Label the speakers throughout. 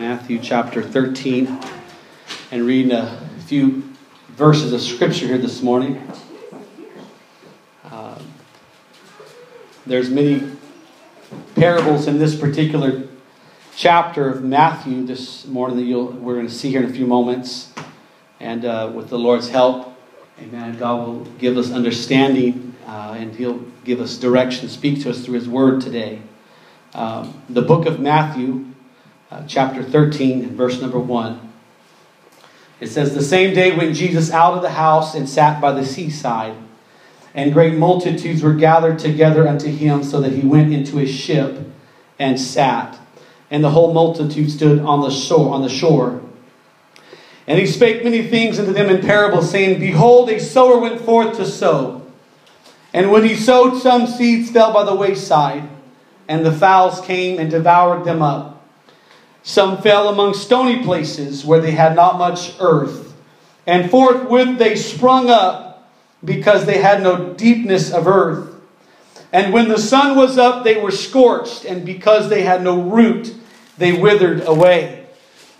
Speaker 1: Matthew chapter 13 and reading a few verses of scripture here this morning. Uh, there's many parables in this particular chapter of Matthew this morning that you'll, we're going to see here in a few moments. And uh, with the Lord's help, amen, God will give us understanding uh, and He'll give us direction, speak to us through His Word today. Um, the book of Matthew uh, chapter 13 and verse number 1. It says, The same day went Jesus out of the house and sat by the seaside, and great multitudes were gathered together unto him, so that he went into a ship and sat. And the whole multitude stood on the shore. On the shore. And he spake many things unto them in parables, saying, Behold, a sower went forth to sow. And when he sowed, some seeds fell by the wayside, and the fowls came and devoured them up. Some fell among stony places where they had not much earth. And forthwith they sprung up because they had no deepness of earth. And when the sun was up, they were scorched, and because they had no root, they withered away.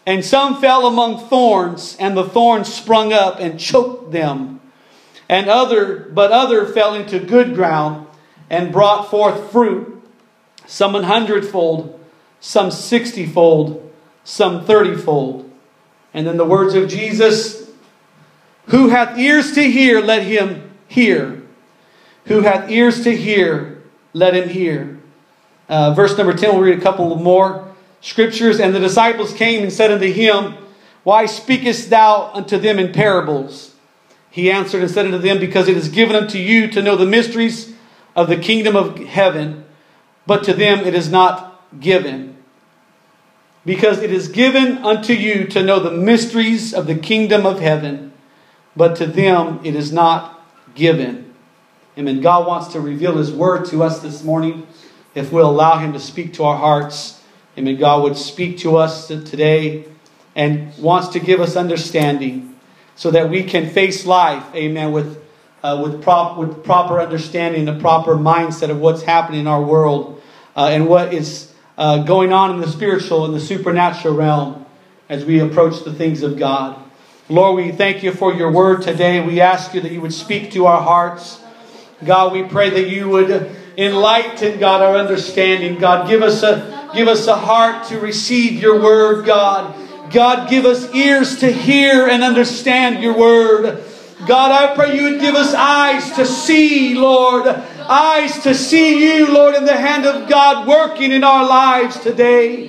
Speaker 1: And some fell among thorns, and the thorns sprung up and choked them. And other, but other fell into good ground and brought forth fruit, some an hundredfold some sixtyfold, some thirtyfold. And then the words of Jesus Who hath ears to hear, let him hear. Who hath ears to hear, let him hear. Uh, verse number 10, we'll read a couple more scriptures. And the disciples came and said unto him, Why speakest thou unto them in parables? He answered and said unto them, Because it is given unto you to know the mysteries of the kingdom of heaven, but to them it is not given. Because it is given unto you to know the mysteries of the kingdom of heaven, but to them it is not given. Amen. God wants to reveal His word to us this morning if we'll allow Him to speak to our hearts. Amen. God would speak to us today and wants to give us understanding so that we can face life, amen, with, uh, with, prop, with proper understanding, the proper mindset of what's happening in our world uh, and what is uh, going on in the spiritual and the supernatural realm as we approach the things of God. Lord, we thank you for your word today. We ask you that you would speak to our hearts. God, we pray that you would enlighten, God, our understanding. God, give us a, give us a heart to receive your word, God. God, give us ears to hear and understand your word. God, I pray you would give us eyes to see, Lord. Eyes to see you, Lord, in the hand of God working in our lives today.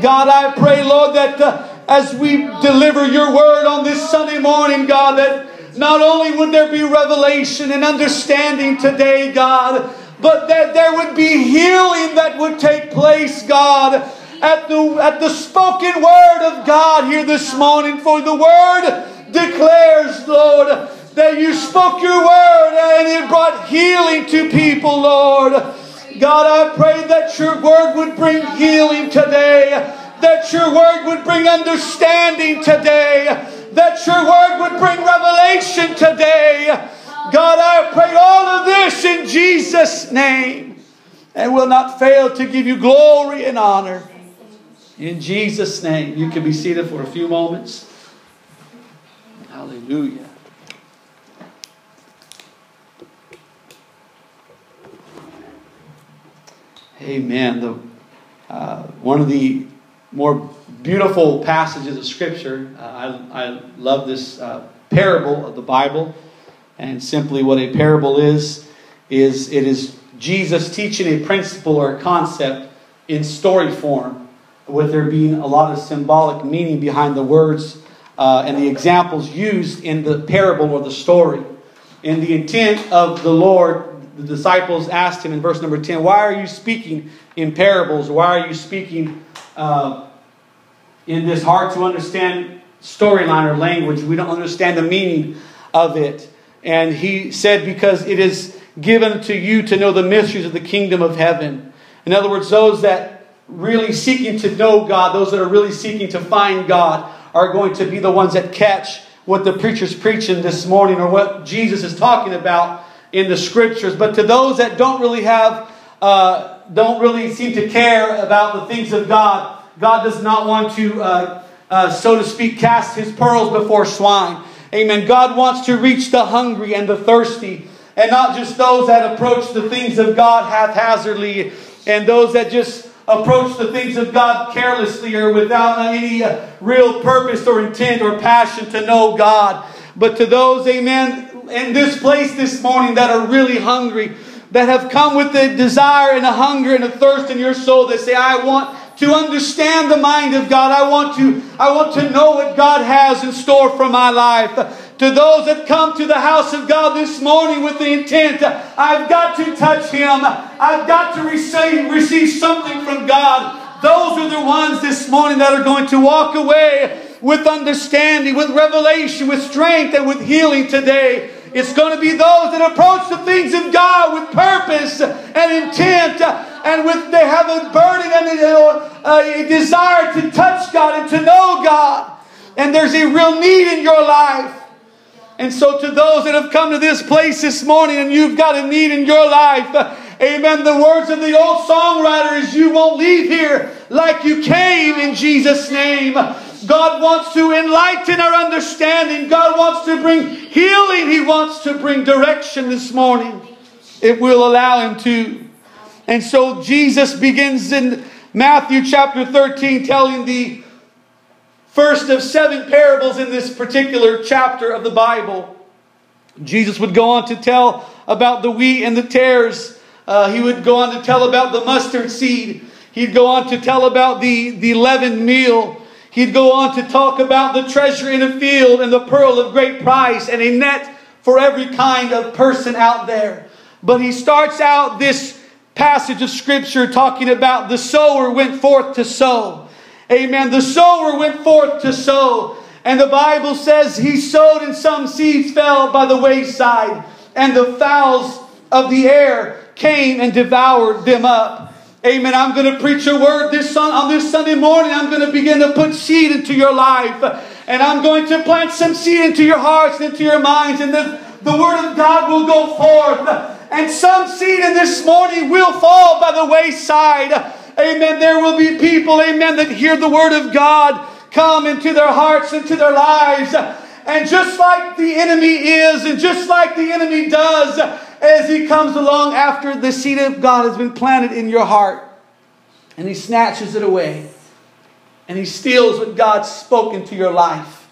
Speaker 1: God, I pray, Lord, that uh, as we deliver your word on this Sunday morning, God, that not only would there be revelation and understanding today, God, but that there would be healing that would take place, God, at the, at the spoken word of God here this morning. For the word declares, Lord, that you spoke your word and it brought healing to people, Lord. God, I pray that your word would bring healing today, that your word would bring understanding today, that your word would bring revelation today. God, I pray all of this in Jesus' name and will not fail to give you glory and honor. In Jesus' name, you can be seated for a few moments. Hallelujah. Amen. The, uh, one of the more beautiful passages of Scripture. Uh, I, I love this uh, parable of the Bible. And simply what a parable is, is it is Jesus teaching a principle or a concept in story form, with there being a lot of symbolic meaning behind the words uh, and the examples used in the parable or the story. And the intent of the Lord the disciples asked him in verse number 10, Why are you speaking in parables? Why are you speaking uh, in this hard to understand storyline or language? We don't understand the meaning of it. And he said, Because it is given to you to know the mysteries of the kingdom of heaven. In other words, those that really seeking to know God, those that are really seeking to find God, are going to be the ones that catch what the preacher's preaching this morning or what Jesus is talking about in the scriptures. But to those that don't really have, uh, don't really seem to care about the things of God, God does not want to, uh, uh, so to speak, cast his pearls before swine. Amen. God wants to reach the hungry and the thirsty, and not just those that approach the things of God haphazardly and those that just approach the things of God carelessly or without any uh, real purpose or intent or passion to know God. But to those, amen, in this place this morning that are really hungry, that have come with a desire and a hunger and a thirst in your soul that say, I want to understand the mind of God. I want to, I want to know what God has in store for my life. To those that come to the house of God this morning with the intent, I've got to touch Him. I've got to receive, receive something from God. Those are the ones this morning that are going to walk away with understanding, with revelation, with strength, and with healing today. It's going to be those that approach the things of God with purpose and intent, and with they have a burden and a, a desire to touch God and to know God. And there's a real need in your life. And so, to those that have come to this place this morning and you've got a need in your life, uh, amen. The words of the old songwriter is you won't leave here like you came in Jesus' name. God wants to enlighten our understanding. God wants to bring healing. He wants to bring direction this morning. It will allow Him to. And so Jesus begins in Matthew chapter 13 telling the first of seven parables in this particular chapter of the Bible. Jesus would go on to tell about the wheat and the tares. Uh, he would go on to tell about the mustard seed. He'd go on to tell about the, the leavened meal. He'd go on to talk about the treasure in a field and the pearl of great price and a net for every kind of person out there. But he starts out this passage of scripture talking about the sower went forth to sow. Amen. The sower went forth to sow. And the Bible says he sowed and some seeds fell by the wayside and the fowls of the air came and devoured them up. Amen. I'm going to preach a word this sun, on this Sunday morning. I'm going to begin to put seed into your life. And I'm going to plant some seed into your hearts and into your minds. And the, the word of God will go forth. And some seed in this morning will fall by the wayside. Amen. There will be people, amen, that hear the word of God come into their hearts, into their lives. And just like the enemy is, and just like the enemy does, as he comes along after the seed of God has been planted in your heart. And he snatches it away. And he steals what God's spoken to your life.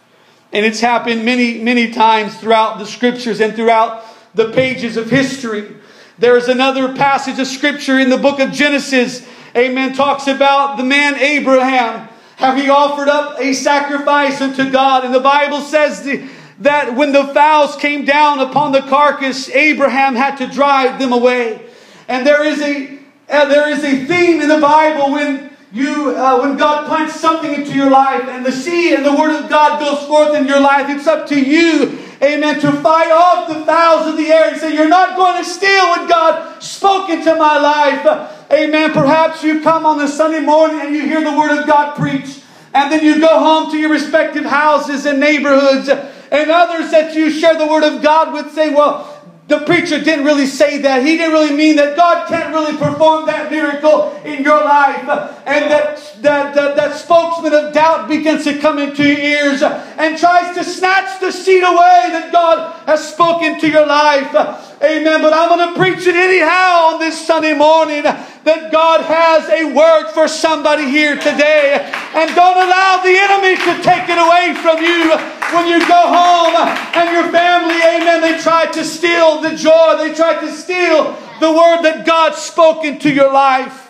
Speaker 1: And it's happened many, many times throughout the scriptures and throughout the pages of history. There's another passage of scripture in the book of Genesis, amen, talks about the man Abraham, how he offered up a sacrifice unto God. And the Bible says the, that when the fowls came down upon the carcass, Abraham had to drive them away. And there is a uh, there is a theme in the Bible when you uh, when God plants something into your life and the seed and the word of God goes forth in your life. It's up to you, Amen, to fight off the fowls of the air and say, "You're not going to steal what God spoke into my life." Amen. Perhaps you come on the Sunday morning and you hear the word of God preached, and then you go home to your respective houses and neighborhoods and others that you share the word of God with say, well, the preacher didn't really say that. He didn't really mean that God can't really perform that miracle in your life. And that, that, that, that spokesman of doubt begins to come into your ears and tries to snatch the seed away that God has spoken to your life. Amen. But I'm going to preach it anyhow on this Sunday morning that God has a word for somebody here today. And don't allow the enemy to take it away from you when you go home and your family, amen, they try to steal the joy. They try to steal the word that God spoke into your life.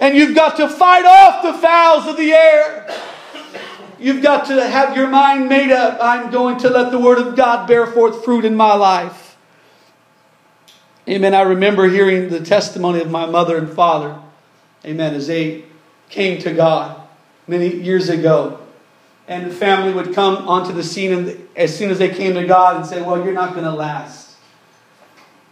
Speaker 1: And you've got to fight off the fowls of the air. You've got to have your mind made up. I'm going to let the word of God bear forth fruit in my life. Amen. I remember hearing the testimony of my mother and father. Amen. As they came to God many years ago. And the family would come onto the scene and as soon as they came to God and say, Well, you're not going to last.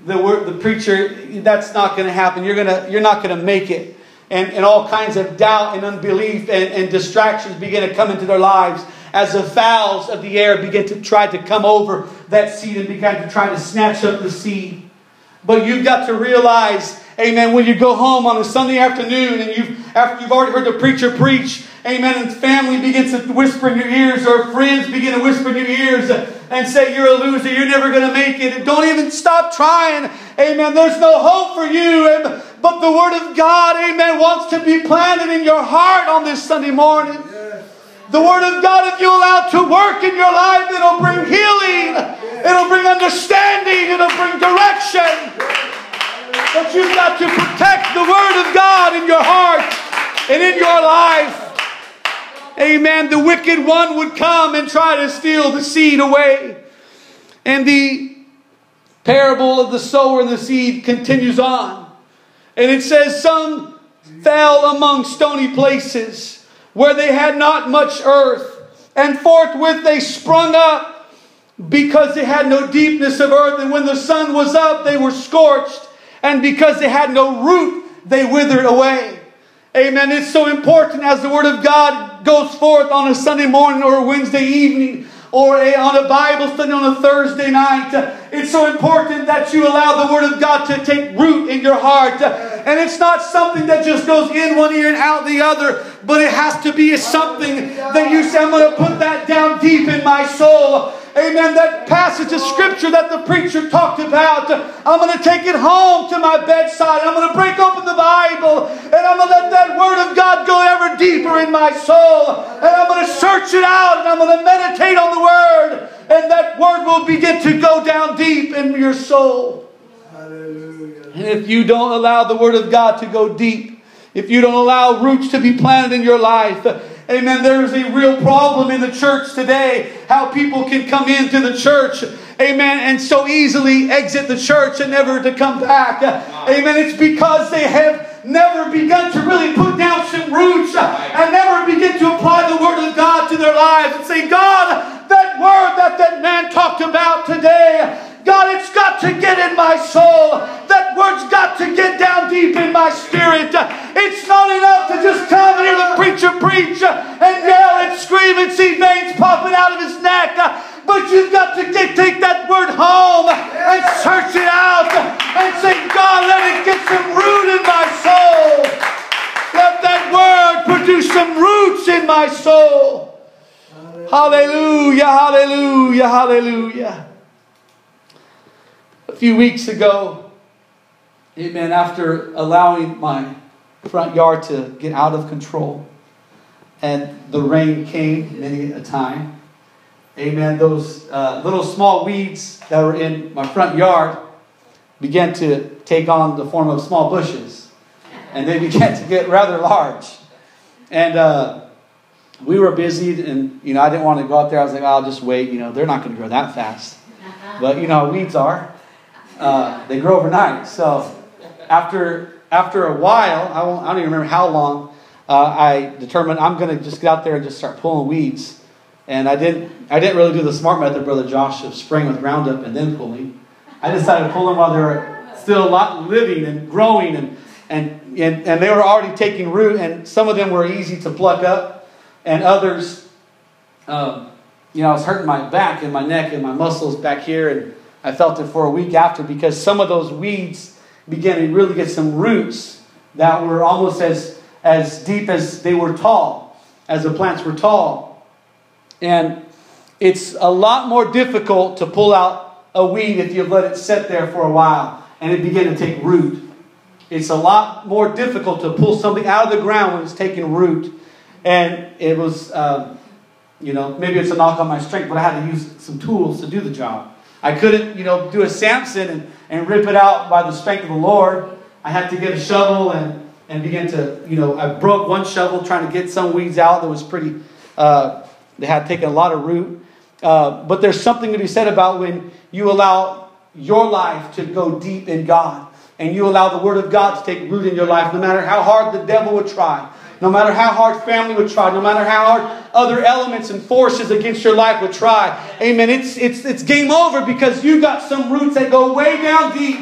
Speaker 1: The, word, the preacher, that's not going to happen. You're, gonna, you're not going to make it. And, and all kinds of doubt and unbelief and, and distractions begin to come into their lives as the fowls of the air begin to try to come over that seed and begin to try to snatch up the seed. But you've got to realize, Amen. When you go home on a Sunday afternoon and you've after you've already heard the preacher preach, amen, and family begins to whisper in your ears, or friends begin to whisper in your ears and say, You're a loser, you're never gonna make it. And don't even stop trying. Amen. There's no hope for you. And, But the Word of God, amen, wants to be planted in your heart on this Sunday morning. The Word of God, if you allow it to work in your life, it'll bring healing, it'll bring understanding, it'll bring direction. But you've got to protect the Word of God in your heart and in your life. Amen. The wicked one would come and try to steal the seed away. And the parable of the sower and the seed continues on. And it says, Some fell among stony places where they had not much earth, and forthwith they sprung up because they had no deepness of earth. And when the sun was up, they were scorched and because they had no root, they withered away. Amen. It's so important as the Word of God goes forth on a Sunday morning or a Wednesday evening or a, on a Bible study on a Thursday night. It's so important that you allow the Word of God to take root in your heart. And it's not something that just goes in one ear and out the other, but it has to be something that you say, I'm going to put that down deep in my soul. Amen. That passage of scripture that the preacher talked about. I'm going to take it home to my bedside. I'm going to break open the Bible and I'm going to let that word of God go ever deeper in my soul. And I'm going to search it out and I'm going to meditate on the word. And that word will begin to go down deep in your soul. Hallelujah. And if you don't allow the word of God to go deep, if you don't allow roots to be planted in your life, Amen. There is a real problem in the church today. How people can come into the church, amen, and so easily exit the church and never to come back. Amen. It's because they have never begun to really put down some roots and never begin to apply the word of God to their lives and say, God, that word that that man talked about today, God, it's got to get in my soul. That word's got to get down deep in my spirit. It's not enough to just come and hear the preacher preach and yell and scream and see veins popping out of his neck. But you've got to get, take that word home and search it out and say, God, let it get some root in my soul. Let that word produce some roots in my soul. Hallelujah, hallelujah, hallelujah a few weeks ago, amen, after allowing my front yard to get out of control and the rain came many a time, amen, those uh, little small weeds that were in my front yard began to take on the form of small bushes and they began to get rather large. And uh, we were busy, and you know, I didn't want to go out there. I was like, oh, I'll just wait. You know, they're not going to grow that fast. But you know, weeds are. Uh, they grow overnight. So after after a while, I, won't, I don't even remember how long, uh, I determined I'm going to just get out there and just start pulling weeds. And I didn't I didn't really do the smart method, brother Josh, of spraying with Roundup and then pulling. I decided to pull them while they were still lot living and growing and and, and, and they were already taking root, and some of them were easy to pluck up, and others, um, you know, I was hurting my back and my neck and my muscles back here, and I felt it for a week after because some of those weeds began to really get some roots that were almost as, as deep as they were tall, as the plants were tall. And it's a lot more difficult to pull out a weed if you've let it sit there for a while and it began to take root. It's a lot more difficult to pull something out of the ground when it's taking root. And it was, um, you know, maybe it's a knock on my strength, but I had to use some tools to do the job. I couldn't, you know, do a Samson and, and rip it out by the strength of the Lord. I had to get a shovel and, and begin to, you know, I broke one shovel trying to get some weeds out that was pretty, uh, they had taken a lot of root. Uh, but there's something to be said about when you allow your life to go deep in God and you allow the Word of God to take root in your life, no matter how hard the devil would try, no matter how hard family would try, no matter how hard other elements and forces against your life would try. Amen. It's, it's, it's game over because you got some roots that go way down deep.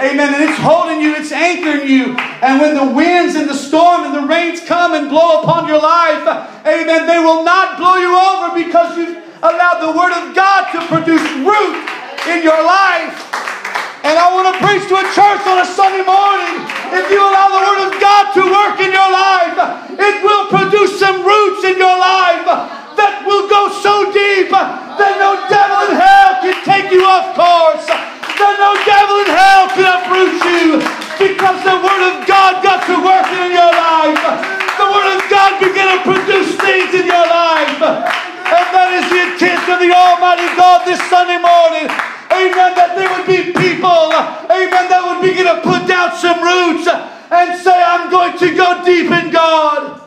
Speaker 1: Amen. And it's holding you, it's anchoring you. And when the winds and the storm and the rains come and blow upon your life, amen, they will not blow you over because you've allowed the Word of God to produce root in your life. And I want to preach to a church on a Sunday morning. If you allow the Word of God to work in your life, it will produce some roots in your life that will go so deep that no devil in hell can take you off course. That no devil in hell can uproot you because the Word of God got to work in your life. The Word of God began to produce things in your life. And that is the intent of the Almighty God this Sunday morning amen, that there would be people, amen, that would begin to put down some roots and say, I'm going to go deep in God.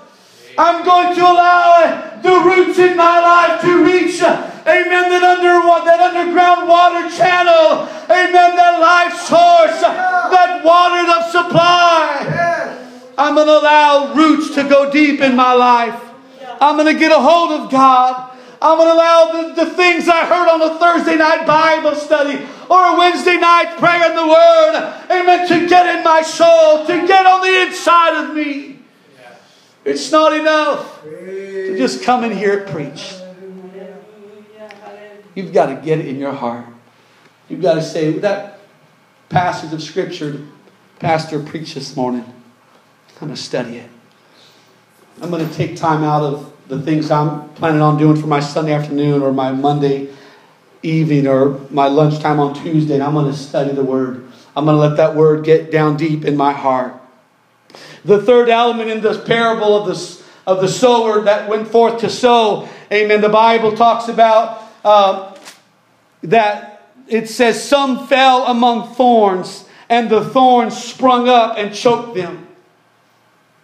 Speaker 1: I'm going to allow the roots in my life to reach, amen, that, under, that underground water channel, amen, that life source, that water of supply. I'm going to allow roots to go deep in my life. I'm going to get a hold of God. I'm going to allow the, the things I heard on a Thursday night Bible study or a Wednesday night prayer in the Word, amen, to get in my soul, to get on the inside of me. It's not enough to just come in here and preach. You've got to get it in your heart. You've got to say, that passage of Scripture Pastor preached this morning, I'm going to study it. I'm going to take time out of the things I'm planning on doing for my Sunday afternoon or my Monday evening or my lunchtime on Tuesday, and I'm going to study the Word. I'm going to let that Word get down deep in my heart. The third element in this parable of the, of the sower that went forth to sow, amen, the Bible talks about uh, that it says, Some fell among thorns, and the thorns sprung up and choked them.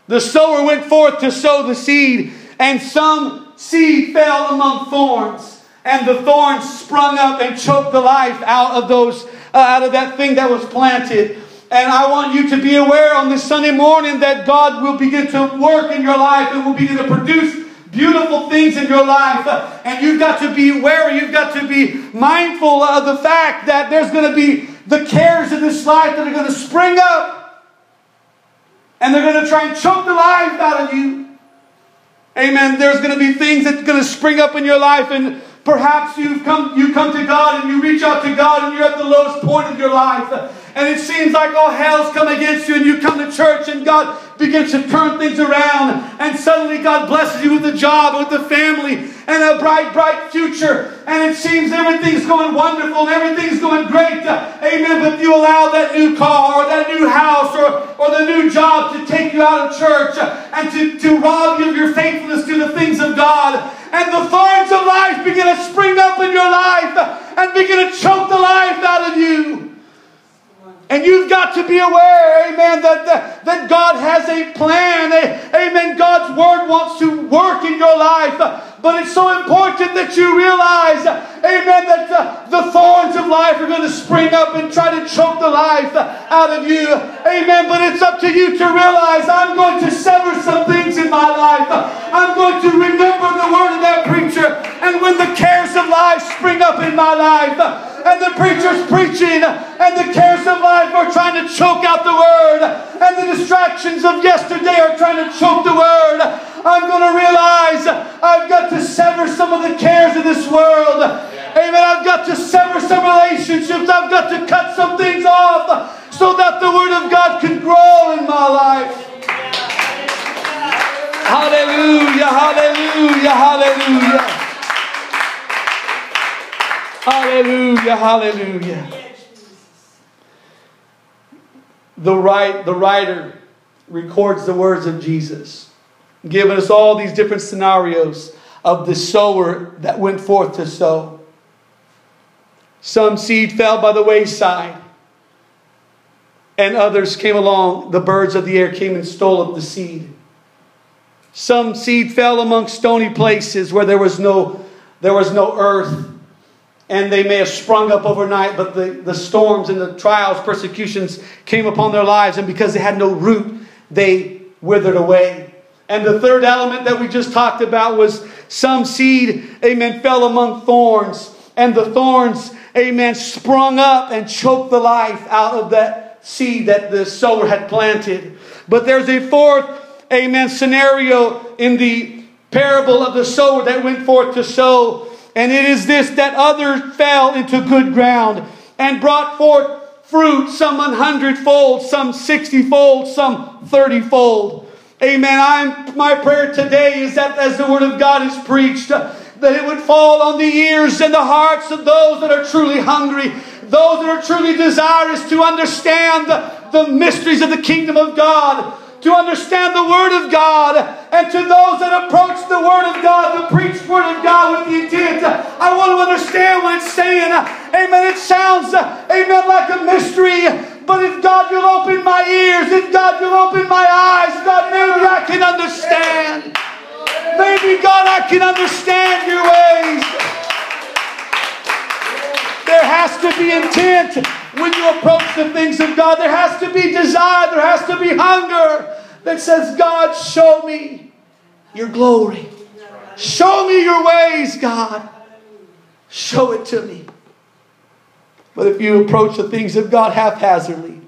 Speaker 1: The sower went forth to sow the seed, and some seed fell among thorns, and the thorns sprung up and choked the life out of those, uh, out of that thing that was planted. And I want you to be aware on this Sunday morning that God will begin to work in your life and will begin to produce beautiful things in your life. And you've got to be wary, you've got to be mindful of the fact that there's going to be the cares of this life that are going to spring up. And they're going to try and choke the life out of you. Amen. There's going to be things that's going to spring up in your life, and perhaps you've come, you come to God and you reach out to God and you're at the lowest point of your life. And it seems like all hell's come against you, and you come to church, and God begins to turn things around. And suddenly, God blesses you with a job, with a family, and a bright, bright future. And it seems everything's going wonderful and everything's going great. Amen. But you allow that new car or that new house or, or the new job to take you out of church and to, to rob you of your faithfulness to the things of God. And the thorns of life begin to spring up in your life and begin to choke the life out of you. And you've got to be aware, amen, that, that, that God has a plan. Amen. God's word wants to work in your life. But it's so important that you realize, amen, that uh, the thorns of life are going to spring up and try to choke the life out of you. Amen. But it's up to you to realize I'm going to sever some things in my life. I'm going to remember the word of that preacher. And when the cares of life spring up in my life, and the preacher's preaching, and the cares of life are trying to choke out the word, and the distractions of yesterday are trying to choke the word. I'm going to realize I've got to sever some of the cares of this world. Amen. I've got to sever some relationships. I've got to cut some things off so that the Word of God can grow in my life. Hallelujah, hallelujah, hallelujah. Hallelujah, hallelujah. The, right, the writer records the words of Jesus, giving us all these different scenarios of the sower that went forth to sow. Some seed fell by the wayside, and others came along. The birds of the air came and stole up the seed. Some seed fell among stony places where there was no, there was no earth and they may have sprung up overnight, but the, the storms and the trials, persecutions came upon their lives, and because they had no root, they withered away. And the third element that we just talked about was some seed, amen, fell among thorns, and the thorns, amen, sprung up and choked the life out of that seed that the sower had planted. But there's a fourth, amen, scenario in the parable of the sower that went forth to sow and it is this that others fell into good ground and brought forth fruit, some an hundredfold, some sixtyfold, some thirtyfold. Amen. I'm, my prayer today is that as the Word of God is preached, that it would fall on the ears and the hearts of those that are truly hungry, those that are truly desirous to understand the, the mysteries of the kingdom of God to understand the Word of God, and to those that approach the Word of God, the preached Word of God with the intent, I want to understand what it's saying. Amen. It sounds, amen, like a mystery, but if God, you'll open my ears, if God, you'll open my eyes, God, maybe I can understand. Maybe, God, I can understand your ways. There has to be intent when you approach the things of God. There has to be desire, there has to be hunger that says, God, show me your glory. Show me your ways, God. Show it to me. But if you approach the things of God haphazardly,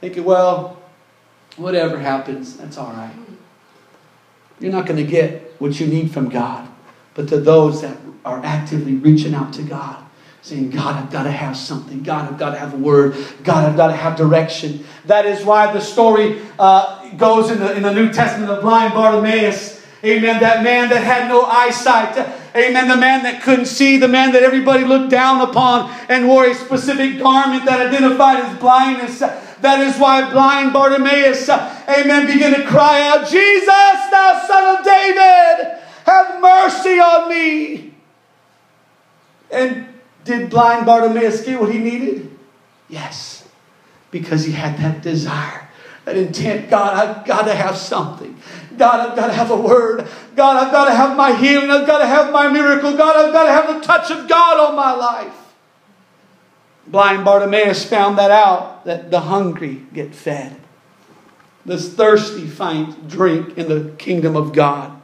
Speaker 1: thinking, well, whatever happens, that's all right. You're not going to get what you need from God. But to those that are actively reaching out to God, saying, God, I've got to have something. God, I've got to have a word. God, I've got to have direction. That is why the story uh, goes in the, in the New Testament of blind Bartimaeus. Amen. That man that had no eyesight. Amen. The man that couldn't see. The man that everybody looked down upon and wore a specific garment that identified his blindness. That is why blind Bartimaeus, amen, began to cry out, Jesus, thou son of David, have mercy on me. And did blind Bartimaeus get what he needed? Yes, because he had that desire, that intent. God, I've got to have something. God, I've got to have a word. God, I've got to have my healing. I've got to have my miracle. God, I've got to have the touch of God on my life. Blind Bartimaeus found that out that the hungry get fed, the thirsty find drink in the kingdom of God.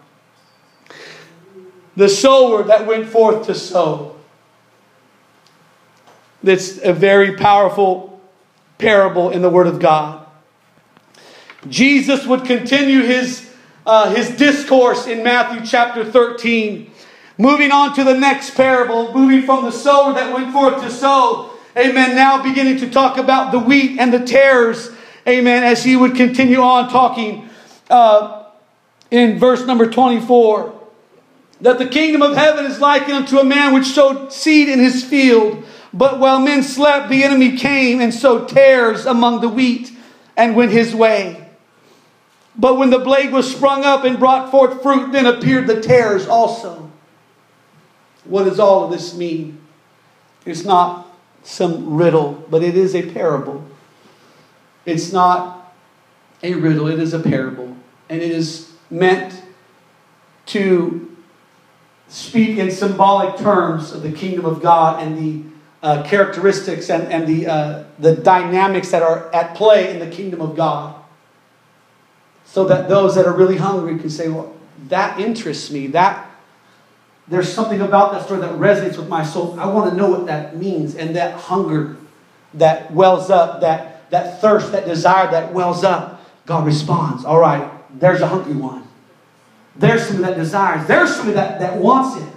Speaker 1: The sower that went forth to sow that's a very powerful parable in the Word of God. Jesus would continue his, uh, his discourse in Matthew chapter 13. Moving on to the next parable, moving from the sower that went forth to sow. Amen. Now beginning to talk about the wheat and the tares. Amen. As he would continue on talking uh, in verse number 24. That the kingdom of heaven is likened unto a man which sowed seed in his field. But while men slept, the enemy came and sowed tares among the wheat and went his way. But when the blade was sprung up and brought forth fruit, then appeared the tares also. What does all of this mean? It's not some riddle, but it is a parable. It's not a riddle, it is a parable. And it is meant to speak in symbolic terms of the kingdom of God and the uh, characteristics and, and the, uh, the dynamics that are at play in the kingdom of God. So that those that are really hungry can say, well, that interests me. That there's something about that story that resonates with my soul. I want to know what that means. And that hunger that wells up, that, that thirst, that desire that wells up, God responds. All right, there's a hungry one. There's somebody that desires. There's somebody that, that wants it.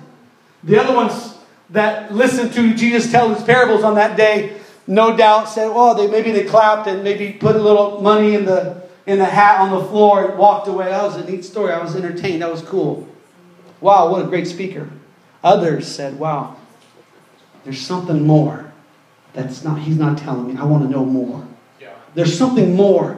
Speaker 1: The other one's that listened to Jesus tell his parables on that day, no doubt said, well, they, maybe they clapped and maybe put a little money in the, in the hat on the floor and walked away. That was a neat story. I was entertained. That was cool. Wow, what a great speaker. Others said, wow, there's something more that's not, he's not telling me. I want to know more. Yeah. There's something more.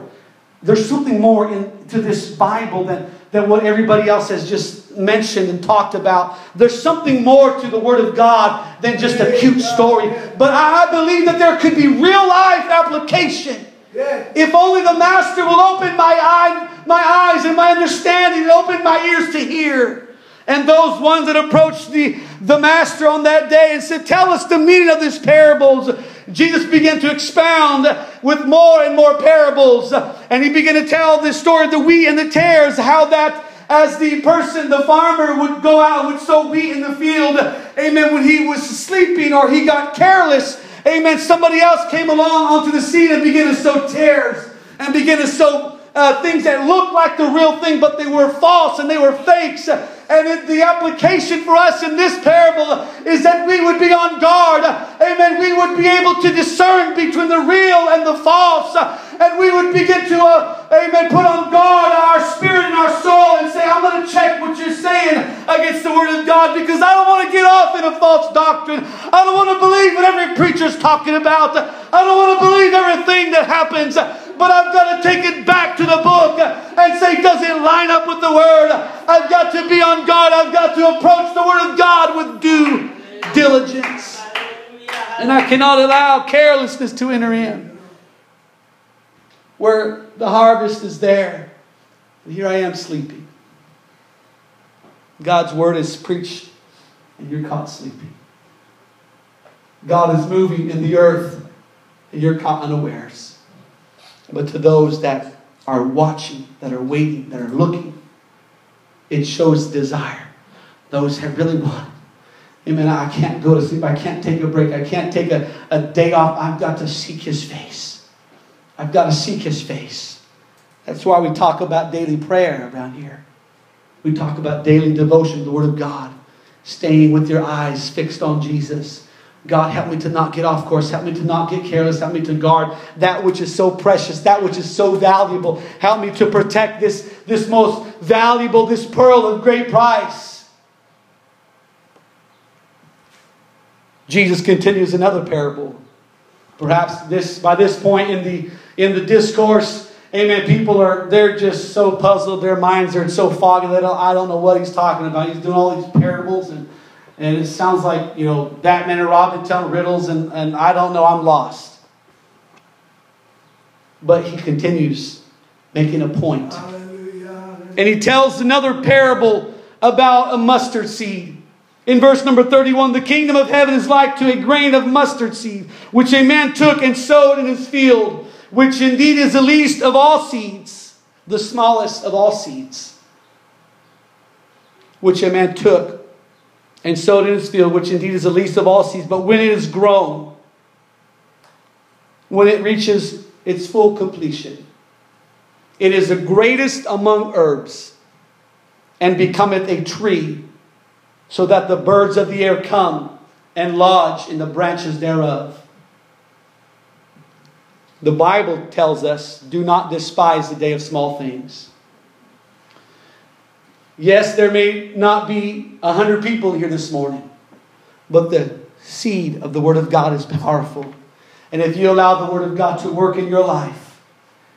Speaker 1: There's something more into this Bible than, than what everybody else has just mentioned and talked about. There's something more to the Word of God than just a cute story. But I believe that there could be real life application. If only the Master will open my, eye, my eyes and my understanding and open my ears to hear. And those ones that approached the, the Master on that day and said, Tell us the meaning of these parables. Jesus began to expound with more and more parables. And he began to tell the story of the wheat and the tares, how that as the person, the farmer would go out, and would sow wheat in the field, amen, when he was sleeping or he got careless, amen, somebody else came along onto the scene and began to sow tares and began to sow uh, things that looked like the real thing, but they were false and they were fakes. And it, the application for us in this parable is that we would be on guard. Amen. We would be able to discern between the real and the false. And we would begin to, uh, amen, put on guard our spirit and our soul and say, I'm going to check what you're saying against the Word of God because I don't want to get off in a false doctrine. I don't want to believe what every preacher's talking about. I don't want to believe everything that happens but I've got to take it back to the book and say, does it line up with the Word? I've got to be on guard. I've got to approach the Word of God with due diligence. And I cannot allow carelessness to enter in. Where the harvest is there, and here I am sleeping. God's Word is preached, and you're caught sleeping. God is moving in the earth, and you're caught unawares but to those that are watching, that are waiting, that are looking. It shows desire. Those that really want. Amen. I can't go to sleep. I can't take a break. I can't take a, a day off. I've got to seek His face. I've got to seek His face. That's why we talk about daily prayer around here. We talk about daily devotion the Word of God, staying with your eyes fixed on Jesus God, help me to not get off course. Help me to not get careless. Help me to guard that which is so precious, that which is so valuable. Help me to protect this, this most valuable, this pearl of great price. Jesus continues another parable. Perhaps this by this point in the in the discourse, amen, people are they're just so puzzled, their minds are so foggy, that I don't know what he's talking about. He's doing all these parables and and it sounds like, you know, Batman and Robin telling riddles, and, and I don't know, I'm lost. But he continues making a point. And he tells another parable about a mustard seed. In verse number 31, the kingdom of heaven is like to a grain of mustard seed, which a man took and sowed in his field, which indeed is the least of all seeds, the smallest of all seeds, which a man took and sowed in his field, which indeed is the least of all seeds. But when it is grown, when it reaches its full completion, it is the greatest among herbs, and becometh a tree, so that the birds of the air come and lodge in the branches thereof. The Bible tells us do not despise the day of small things. Yes, there may not be a hundred people here this morning, but the seed of the Word of God is powerful. And if you allow the Word of God to work in your life,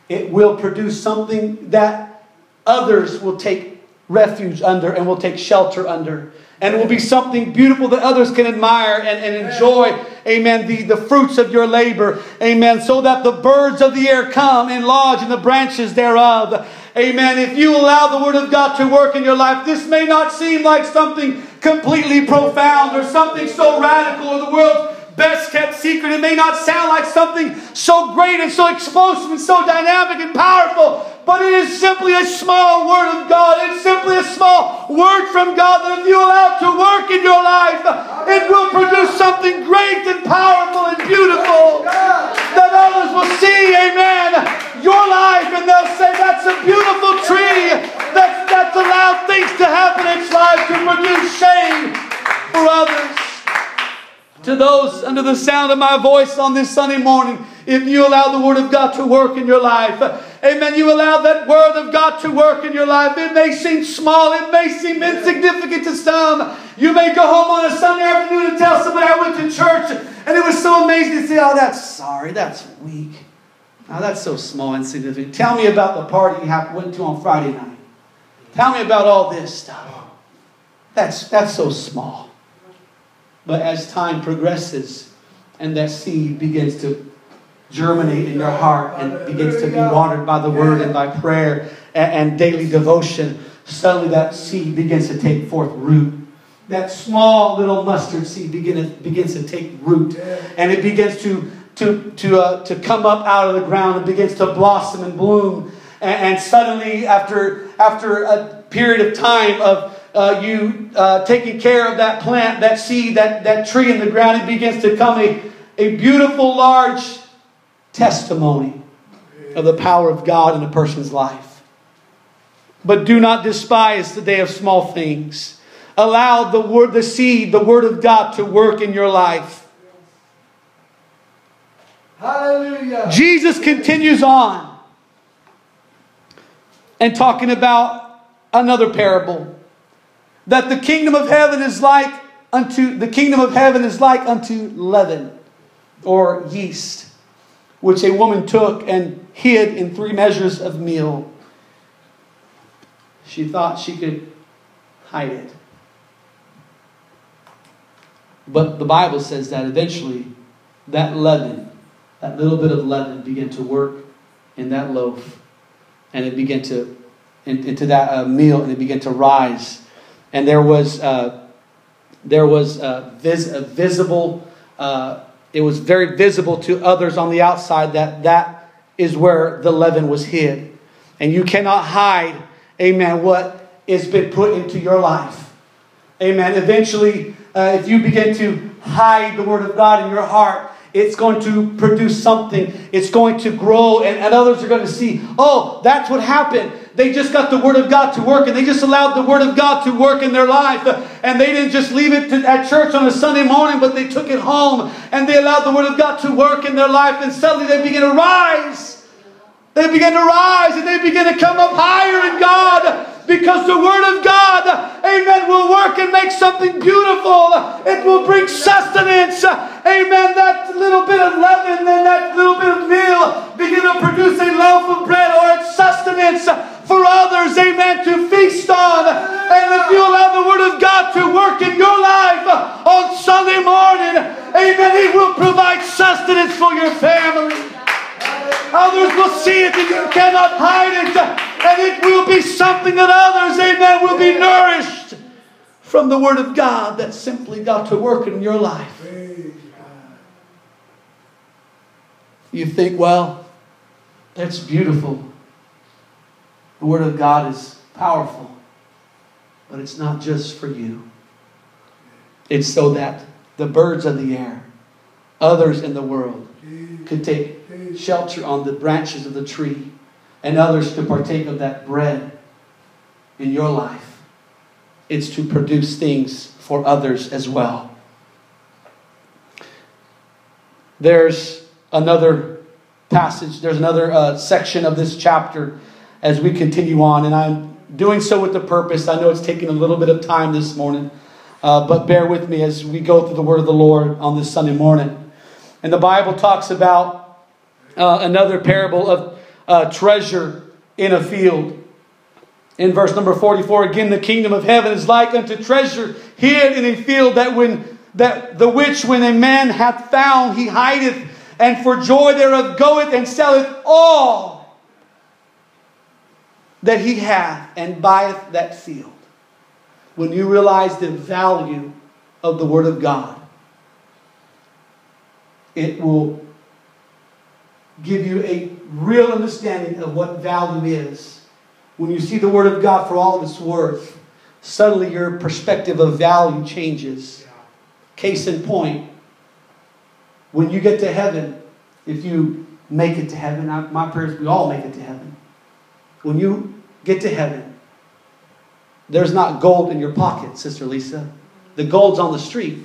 Speaker 1: it will produce something that others will take refuge under and will take shelter under. And it will be something beautiful that others can admire and, and enjoy, amen, the, the fruits of your labor, amen, so that the birds of the air come and lodge in the branches thereof. Amen. If you allow the Word of God to work in your life, this may not seem like something completely profound or something so radical or the world's best kept secret. It may not sound like something so great and so explosive and so dynamic and powerful, but it is simply a small word of God. It's simply a small word from God that if you allow to work in your life, it will produce something great and powerful and beautiful that others will see, amen, your life and they'll say, that's a beautiful tree that's, that's allowed things to happen in its life to produce shame for others. To those under the sound of my voice on this Sunday morning, if you allow the Word of God to work in your life, Amen. You allow that word of God to work in your life. It may seem small, it may seem insignificant to some. You may go home on a Sunday afternoon and tell somebody I went to church and it was so amazing to say, oh, that's sorry, that's weak. Now that's so small, and insignificant. Tell me about the party you went to on Friday night. Tell me about all this stuff. That's, that's so small. But as time progresses and that seed begins to germinate in your heart and begins to be watered by the word and by prayer and, and daily devotion, suddenly that seed begins to take forth root. That small little mustard seed begin, begins to take root and it begins to, to, to, uh, to come up out of the ground and begins to blossom and bloom. And, and suddenly, after, after a period of time of uh, you uh, taking care of that plant, that seed, that, that tree in the ground, it begins to come a, a beautiful, large testimony of the power of God in a person's life. But do not despise the day of small things. Allow the word, the seed, the word of God to work in your life.
Speaker 2: Hallelujah.
Speaker 1: Jesus continues on and talking about another parable that the kingdom of heaven is like unto the kingdom of heaven is like unto leaven or yeast which a woman took and hid in three measures of meal. She thought she could hide it. But the bible says that eventually that leaven that little bit of leaven began to work in that loaf and it began to into that uh, meal and it began to rise and there was uh, there was a, vis- a visible uh, it was very visible to others on the outside that that is where the leaven was hid and you cannot hide amen what has been put into your life amen eventually uh, if you begin to hide the word of god in your heart it's going to produce something. It's going to grow, and, and others are going to see, oh, that's what happened. They just got the Word of God to work, and they just allowed the Word of God to work in their life. And they didn't just leave it to, at church on a Sunday morning, but they took it home, and they allowed the Word of God to work in their life, and suddenly they began to rise. They began to rise, and they began to come up higher in God because the Word of God, amen, will work and make something beautiful. It will bring sustenance. Amen. That little bit of leaven and that little bit of meal begin to produce a loaf of bread or its sustenance for others, amen, to feast on. And if you allow the Word of God to work in your life on Sunday morning, amen, He will provide sustenance for your family. Others will see it and you cannot hide it. And it will be something that others, amen, will be nourished from the Word of God that simply got to work in your life. You think, well, that's beautiful. The Word of God is powerful. But it's not just for you, it's so that the birds of the air, others in the world, could take shelter on the branches of the tree, and others could partake of that bread in your life. It's to produce things for others as well. There's another passage, there's another uh, section of this chapter as we continue on, and I'm doing so with the purpose. I know it's taking a little bit of time this morning, uh, but bear with me as we go through the word of the Lord on this Sunday morning. And the Bible talks about uh, another parable of uh, treasure in a field. In verse number 44, again, the kingdom of heaven is like unto treasure hid in a field that when that the which when a man hath found he hideth, and for joy thereof goeth and selleth all that he hath and buyeth that field. When you realize the value of the word of God, it will give you a real understanding of what value is. When you see the Word of God for all of its worth, suddenly your perspective of value changes. Case in point, when you get to heaven, if you make it to heaven, I, my prayers, we all make it to heaven. When you get to heaven, there's not gold in your pocket, Sister Lisa. The gold's on the street.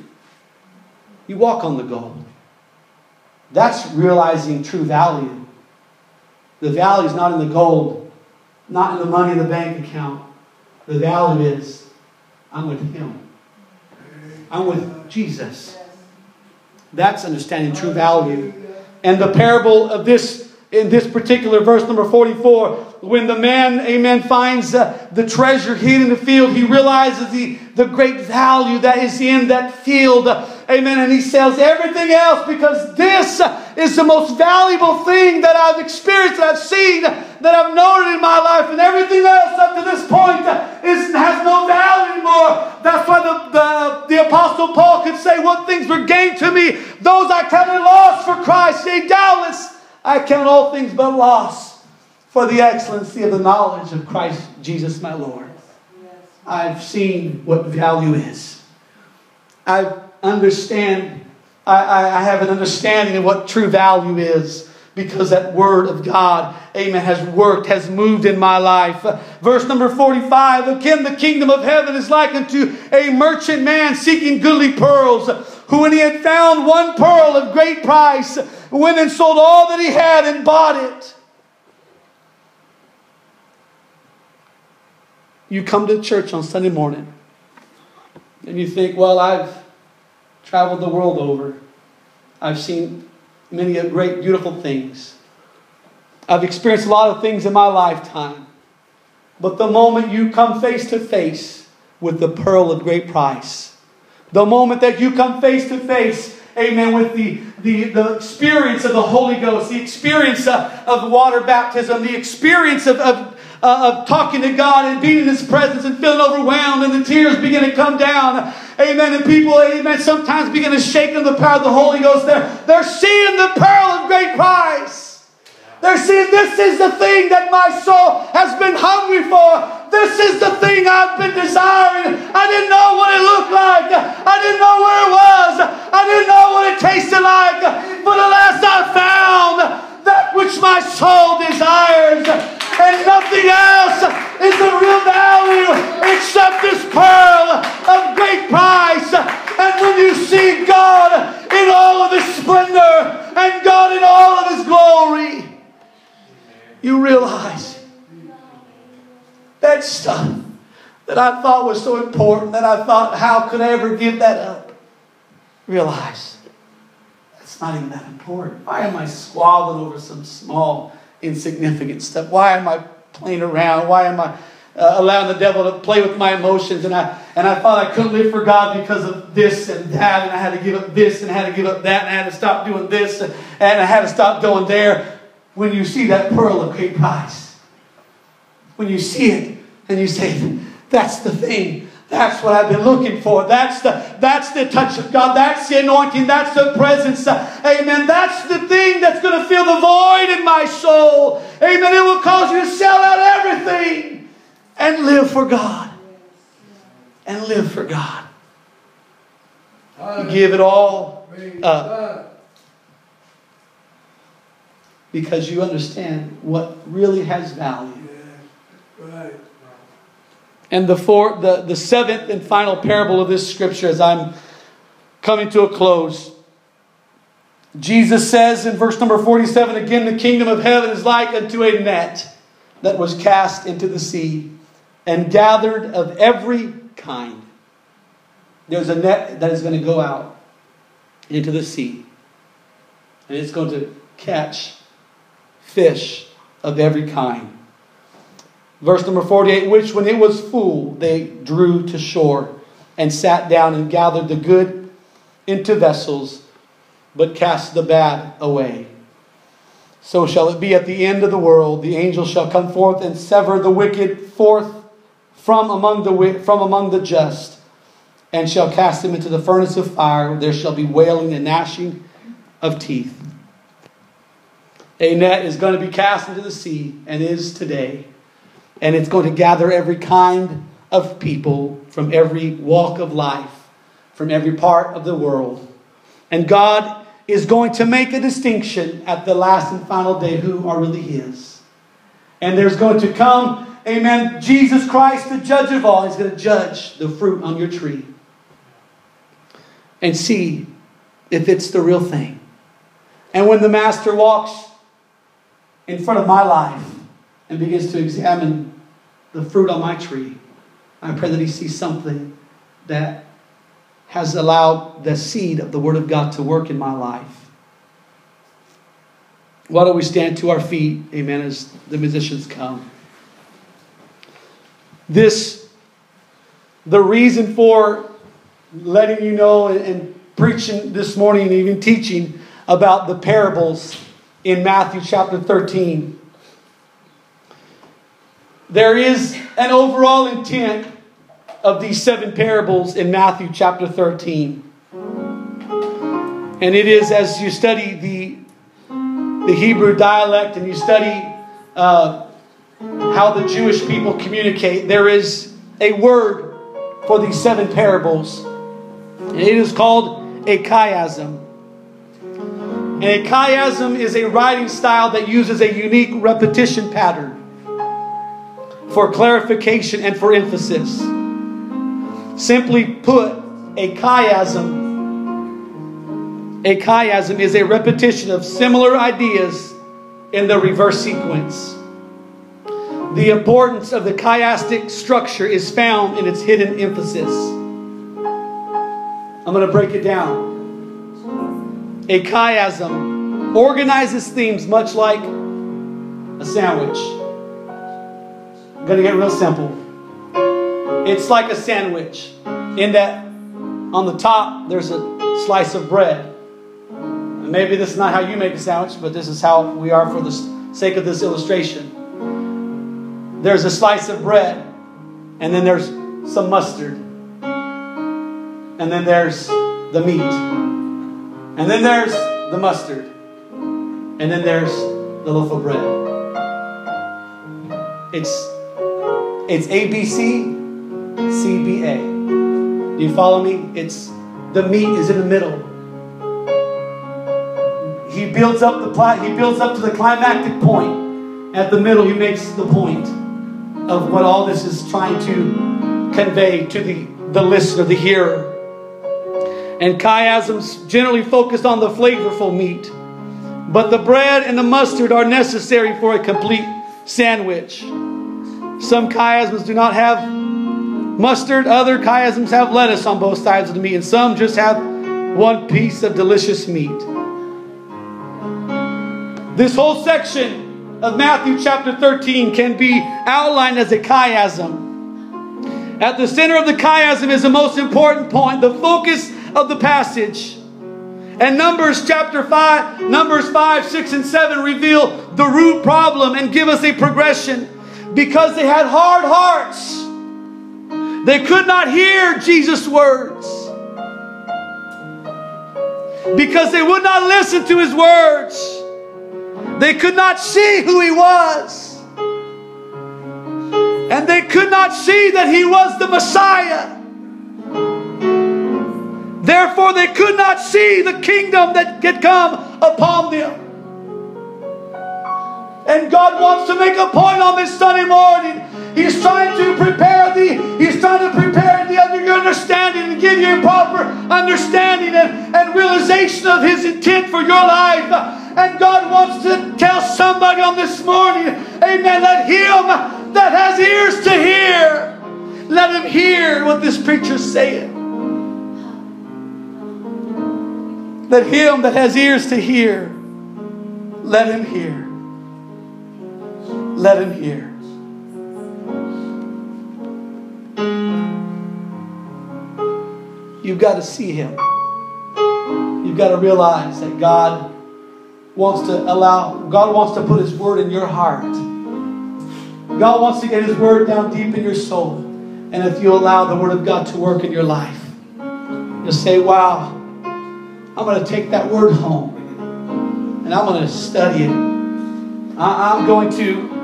Speaker 1: You walk on the gold. That's realizing true value. The value is not in the gold, not in the money in the bank account. The value is I'm with Him, I'm with Jesus. That's understanding true value. And the parable of this, in this particular verse, number 44, when the man, amen, finds uh, the treasure hidden in the field, he realizes the, the great value that is in that field. Amen. And he sells everything else because this is the most valuable thing that I've experienced, that I've seen, that I've known in my life. And everything else up to this point is, has no value anymore. That's why the, the, the Apostle Paul could say, What things were gained to me, those I counted lost for Christ. Yea, doubtless, I count all things but loss for the excellency of the knowledge of Christ Jesus my Lord. I've seen what value is. I understand, I, I have an understanding of what true value is because that word of God, amen, has worked, has moved in my life. Verse number 45 Again, the kingdom of heaven is like unto a merchant man seeking goodly pearls, who, when he had found one pearl of great price, went and sold all that he had and bought it. You come to church on Sunday morning and you think, well, I've traveled the world over. I've seen many great, beautiful things. I've experienced a lot of things in my lifetime. But the moment you come face to face with the pearl of great price, the moment that you come face to face, amen, with the, the, the experience of the Holy Ghost, the experience of, of water baptism, the experience of, of uh, of talking to God and being in His presence and feeling overwhelmed, and the tears begin to come down. Amen. And people, amen, sometimes begin to shake in the power of the Holy Ghost. They're, they're seeing the pearl of great price. They're seeing this is the thing that my soul has been hungry for. This is the thing I've been desiring. I didn't know what it looked like. I didn't know where it was. I didn't know what it tasted like. But at last I found that which my soul desires and nothing else is of real value except this pearl of great price. And when you see God in all of His splendor and God in all of His glory, you realize that stuff that I thought was so important that I thought, how could I ever give that up? Realize that's not even that important. Why am I squabbling over some small insignificant stuff. Why am I playing around? Why am I uh, allowing the devil to play with my emotions? And I, and I thought I couldn't live for God because of this and that, and I had to give up this and I had to give up that, and I had to stop doing this, and I had to stop going there. When you see that pearl of great price, when you see it and you say, that's the thing that's what I've been looking for. That's the, that's the touch of God. That's the anointing. That's the presence. Amen. That's the thing that's going to fill the void in my soul. Amen. It will cause you to sell out everything and live for God. And live for God. You Give it all up. Because you understand what really has value. Right. And the, four, the, the seventh and final parable of this scripture, as I'm coming to a close, Jesus says in verse number 47 again, the kingdom of heaven is like unto a net that was cast into the sea and gathered of every kind. There's a net that is going to go out into the sea, and it's going to catch fish of every kind. Verse number 48 Which, when it was full, they drew to shore and sat down and gathered the good into vessels, but cast the bad away. So shall it be at the end of the world. The angel shall come forth and sever the wicked forth from among the, from among the just, and shall cast them into the furnace of fire. There shall be wailing and gnashing of teeth. A net is going to be cast into the sea and is today and it's going to gather every kind of people from every walk of life, from every part of the world. And God is going to make a distinction at the last and final day who are really His. And there's going to come, amen, Jesus Christ, the judge of all. He's going to judge the fruit on your tree and see if it's the real thing. And when the Master walks in front of my life, and begins to examine the fruit on my tree. I pray that he sees something that has allowed the seed of the Word of God to work in my life. Why don't we stand to our feet, amen, as the musicians come? This, the reason for letting you know and, and preaching this morning and even teaching about the parables in Matthew chapter 13 there is an overall intent of these seven parables in Matthew chapter 13. And it is as you study the, the Hebrew dialect and you study uh, how the Jewish people communicate, there is a word for these seven parables. And it is called a chiasm. And a chiasm is a writing style that uses a unique repetition pattern for clarification and for emphasis. Simply put, a chiasm a chiasm is a repetition of similar ideas in the reverse sequence. The importance of the chiastic structure is found in its hidden emphasis. I'm going to break it down. A chiasm organizes themes much like a sandwich. Going to get real simple. It's like a sandwich in that on the top there's a slice of bread. And maybe this is not how you make a sandwich, but this is how we are for the sake of this illustration. There's a slice of bread, and then there's some mustard, and then there's the meat, and then there's the mustard, and then there's the loaf of bread. It's it's ABC, CBA. Do you follow me? It's the meat is in the middle. He builds up the plot, he builds up to the climactic point. At the middle, he makes the point of what all this is trying to convey to the, the listener, the hearer. And chiasms generally focused on the flavorful meat. But the bread and the mustard are necessary for a complete sandwich. Some chiasms do not have mustard, other chiasms have lettuce on both sides of the meat, and some just have one piece of delicious meat. This whole section of Matthew chapter 13 can be outlined as a chiasm. At the center of the chiasm is the most important point, the focus of the passage. And Numbers chapter 5, Numbers 5, 6, and 7 reveal the root problem and give us a progression. Because they had hard hearts, they could not hear Jesus' words. Because they would not listen to his words. They could not see who he was. And they could not see that he was the Messiah. Therefore, they could not see the kingdom that had come upon them. And God wants to make a point on this Sunday morning. He's trying to prepare the, He's trying to prepare the under your understanding and give you a proper understanding and, and realization of His intent for your life. And God wants to tell somebody on this morning, amen, let him that has ears to hear, let him hear what this preacher's saying. Let him that has ears to hear, let him hear. Let him hear. You've got to see him. You've got to realize that God wants to allow, God wants to put His word in your heart. God wants to get His word down deep in your soul. And if you allow the word of God to work in your life, you'll say, Wow, I'm going to take that word home and I'm going to study it. I'm going to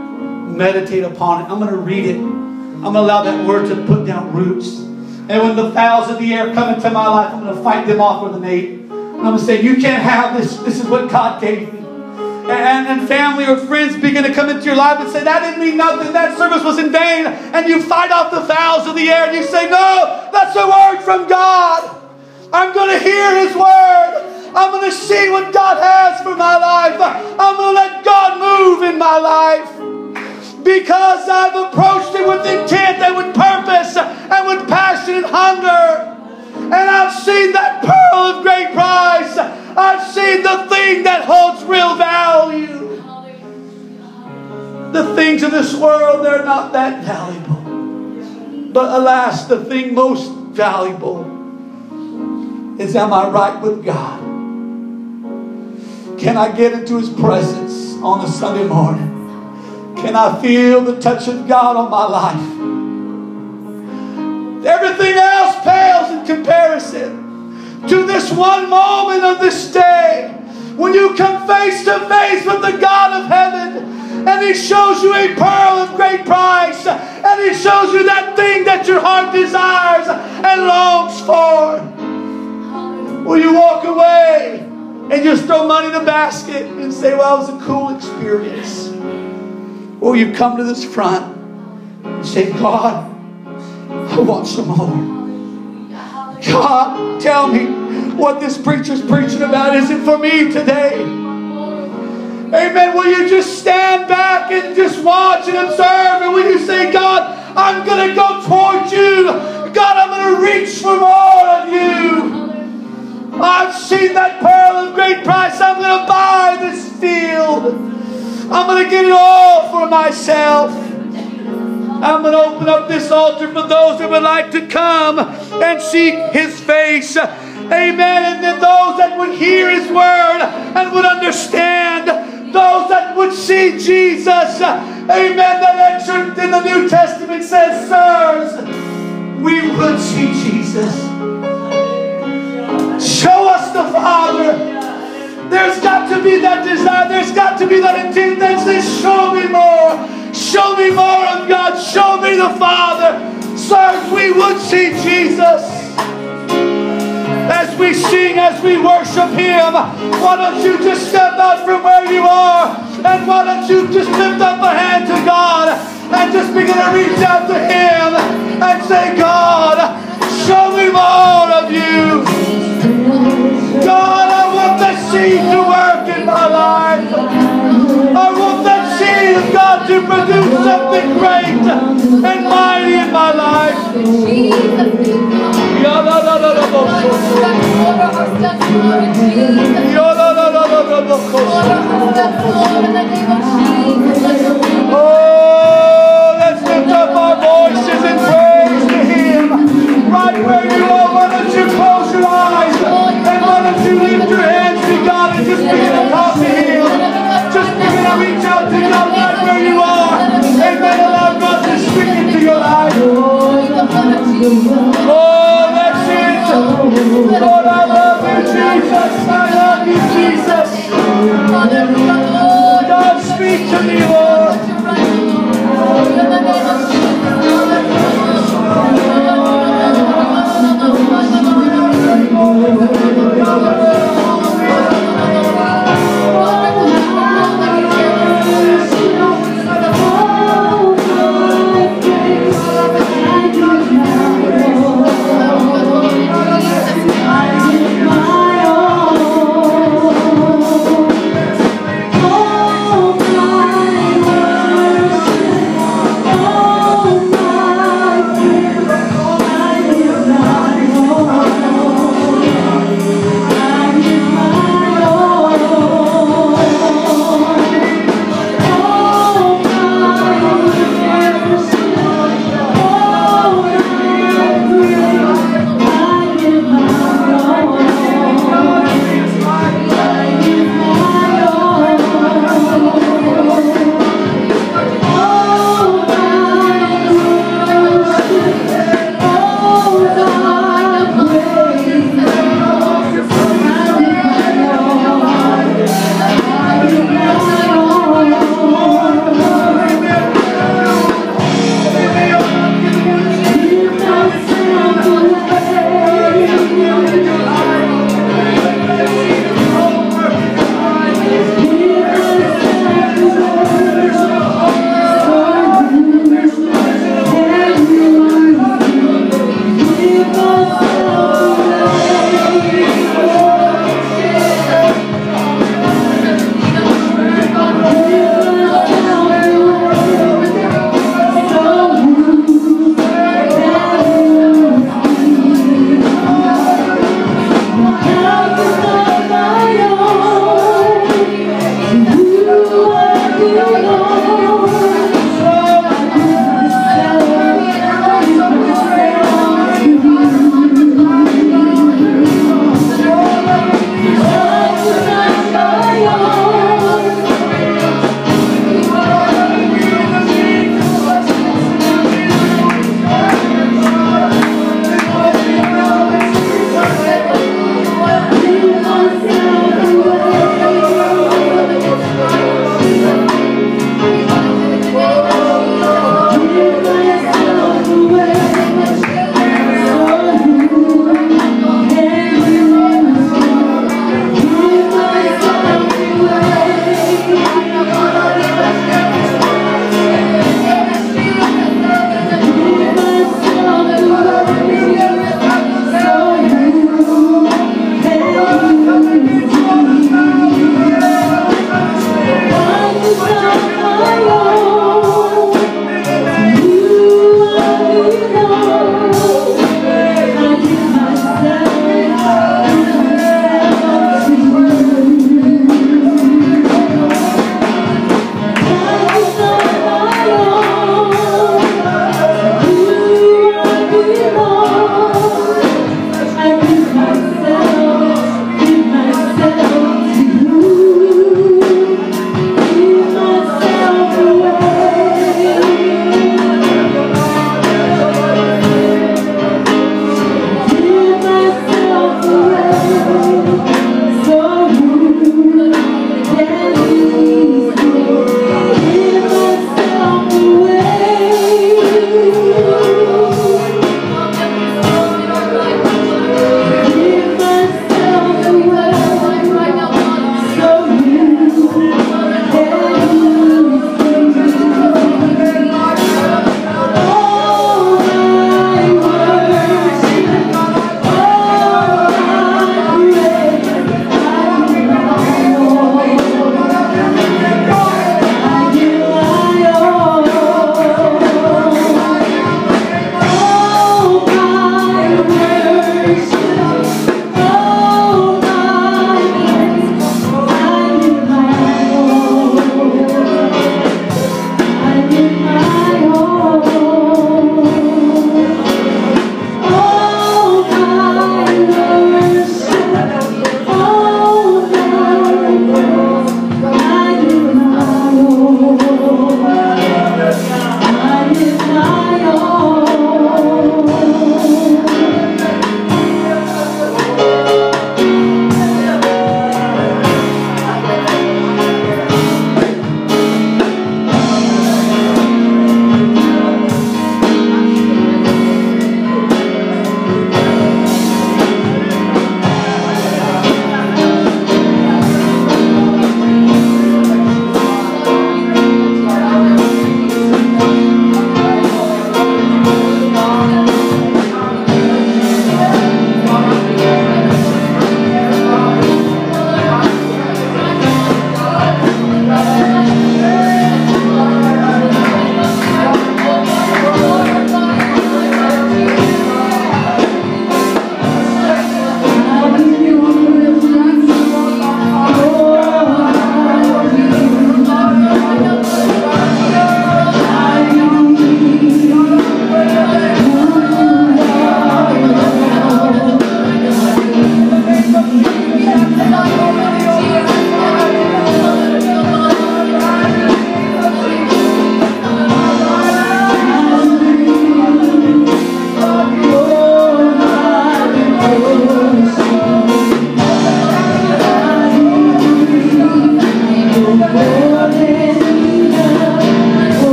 Speaker 1: meditate upon it. I'm going to read it. I'm going to allow that word to put down roots. And when the fowls of the air come into my life, I'm going to fight them off with an eight. I'm going to say, You can't have this. This is what God gave me. And, and family or friends begin to come into your life and say, That didn't mean nothing. That service was in vain. And you fight off the fowls of the air and you say, No, that's a word from God. I'm going to hear His word. I'm going to see what God has for my life. I'm going to let God move in my life because I've approached it with intent and with purpose and with passion and hunger. And I've seen that pearl of great price. I've seen the thing that holds real value. The things of this world, they're not that valuable. But alas, the thing most valuable is am I right with God? Can I get into His presence on a Sunday morning? Can I feel the touch of God on my life? Everything else pales in comparison to this one moment of this day when you come face to face with the God of heaven and He shows you a pearl of great price and He shows you that thing that your heart desires and longs for. Will you walk away and just throw money in the basket and say, well, it was a cool experience. Or you come to this front and say, God, I want some more. God, tell me what this preacher's preaching about. Is it for me today? Amen. Will you just stand back and just watch and observe? And will you say, God, I'm going to go towards you. God, I'm going to reach for more of you. I've seen that pearl of great price. I'm going to buy this field. I'm going to get it all for myself. I'm going to open up this altar for those that would like to come and seek His face. Amen. And then those that would hear His word and would understand. Those that would see Jesus. Amen. That entered in the New Testament says, Sirs, we would see Jesus. Show us the Father. There's got to be that desire. There's got to be that intent that says, Show me more. Show me more of God. Show me the Father. Sirs, we would see Jesus. As we sing, as we worship Him, why don't you just step out from where you are and why don't you just lift up a hand to God and just begin to reach out to Him and say, God, show me more of you. God, I want seed to work in my life. I want that seed of God to produce something great and mighty in my life. Oh, let's lift up our voices in praise Thank you.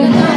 Speaker 1: Lord.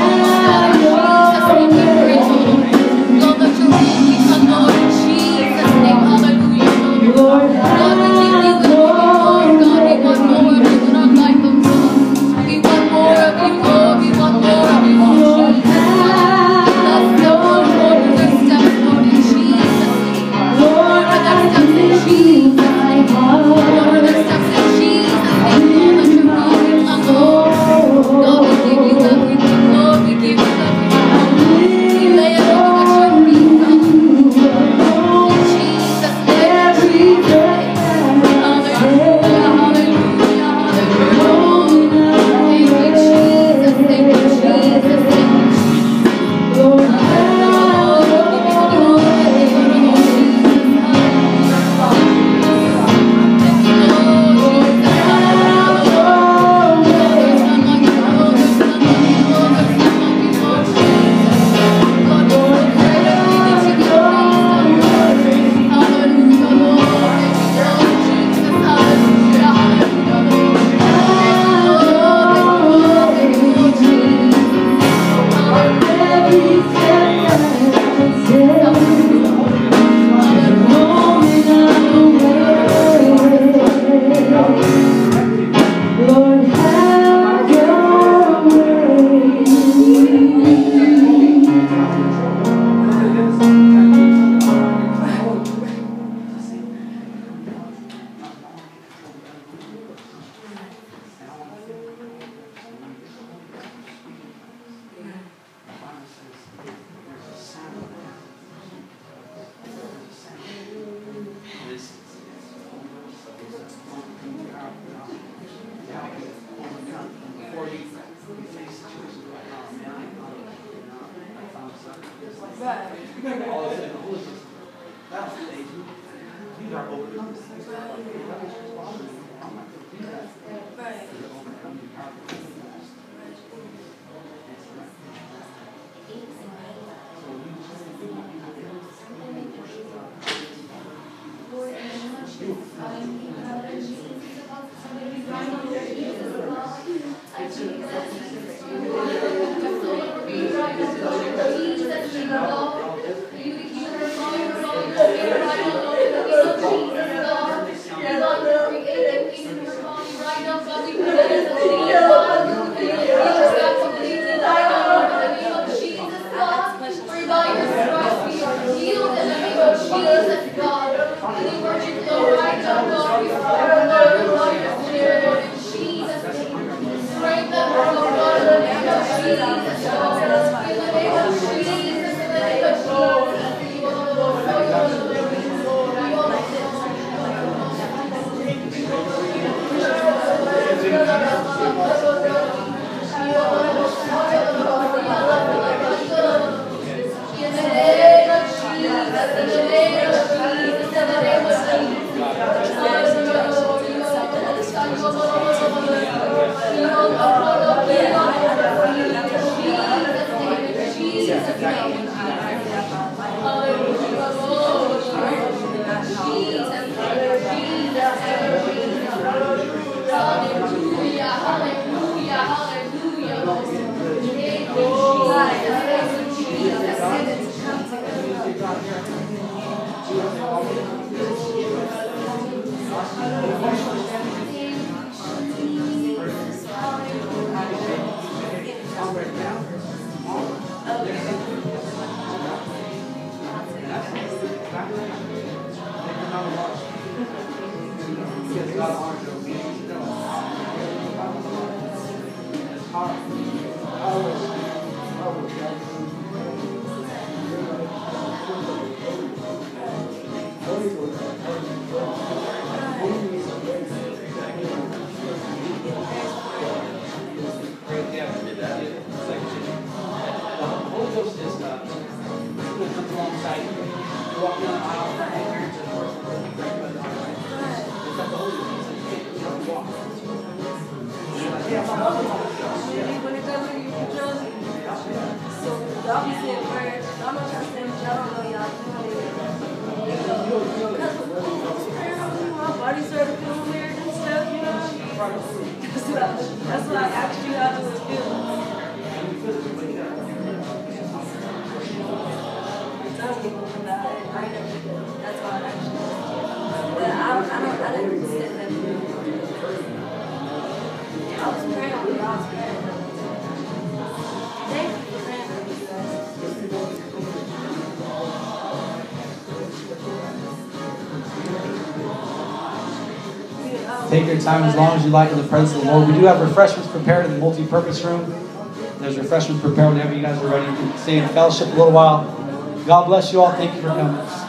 Speaker 1: Right. These are open. Your time as long as you like in the presence of the Lord. We do have refreshments prepared in the multi-purpose room. There's refreshments prepared whenever you guys are ready. Can stay in fellowship a little while. God bless you all. Thank you for coming.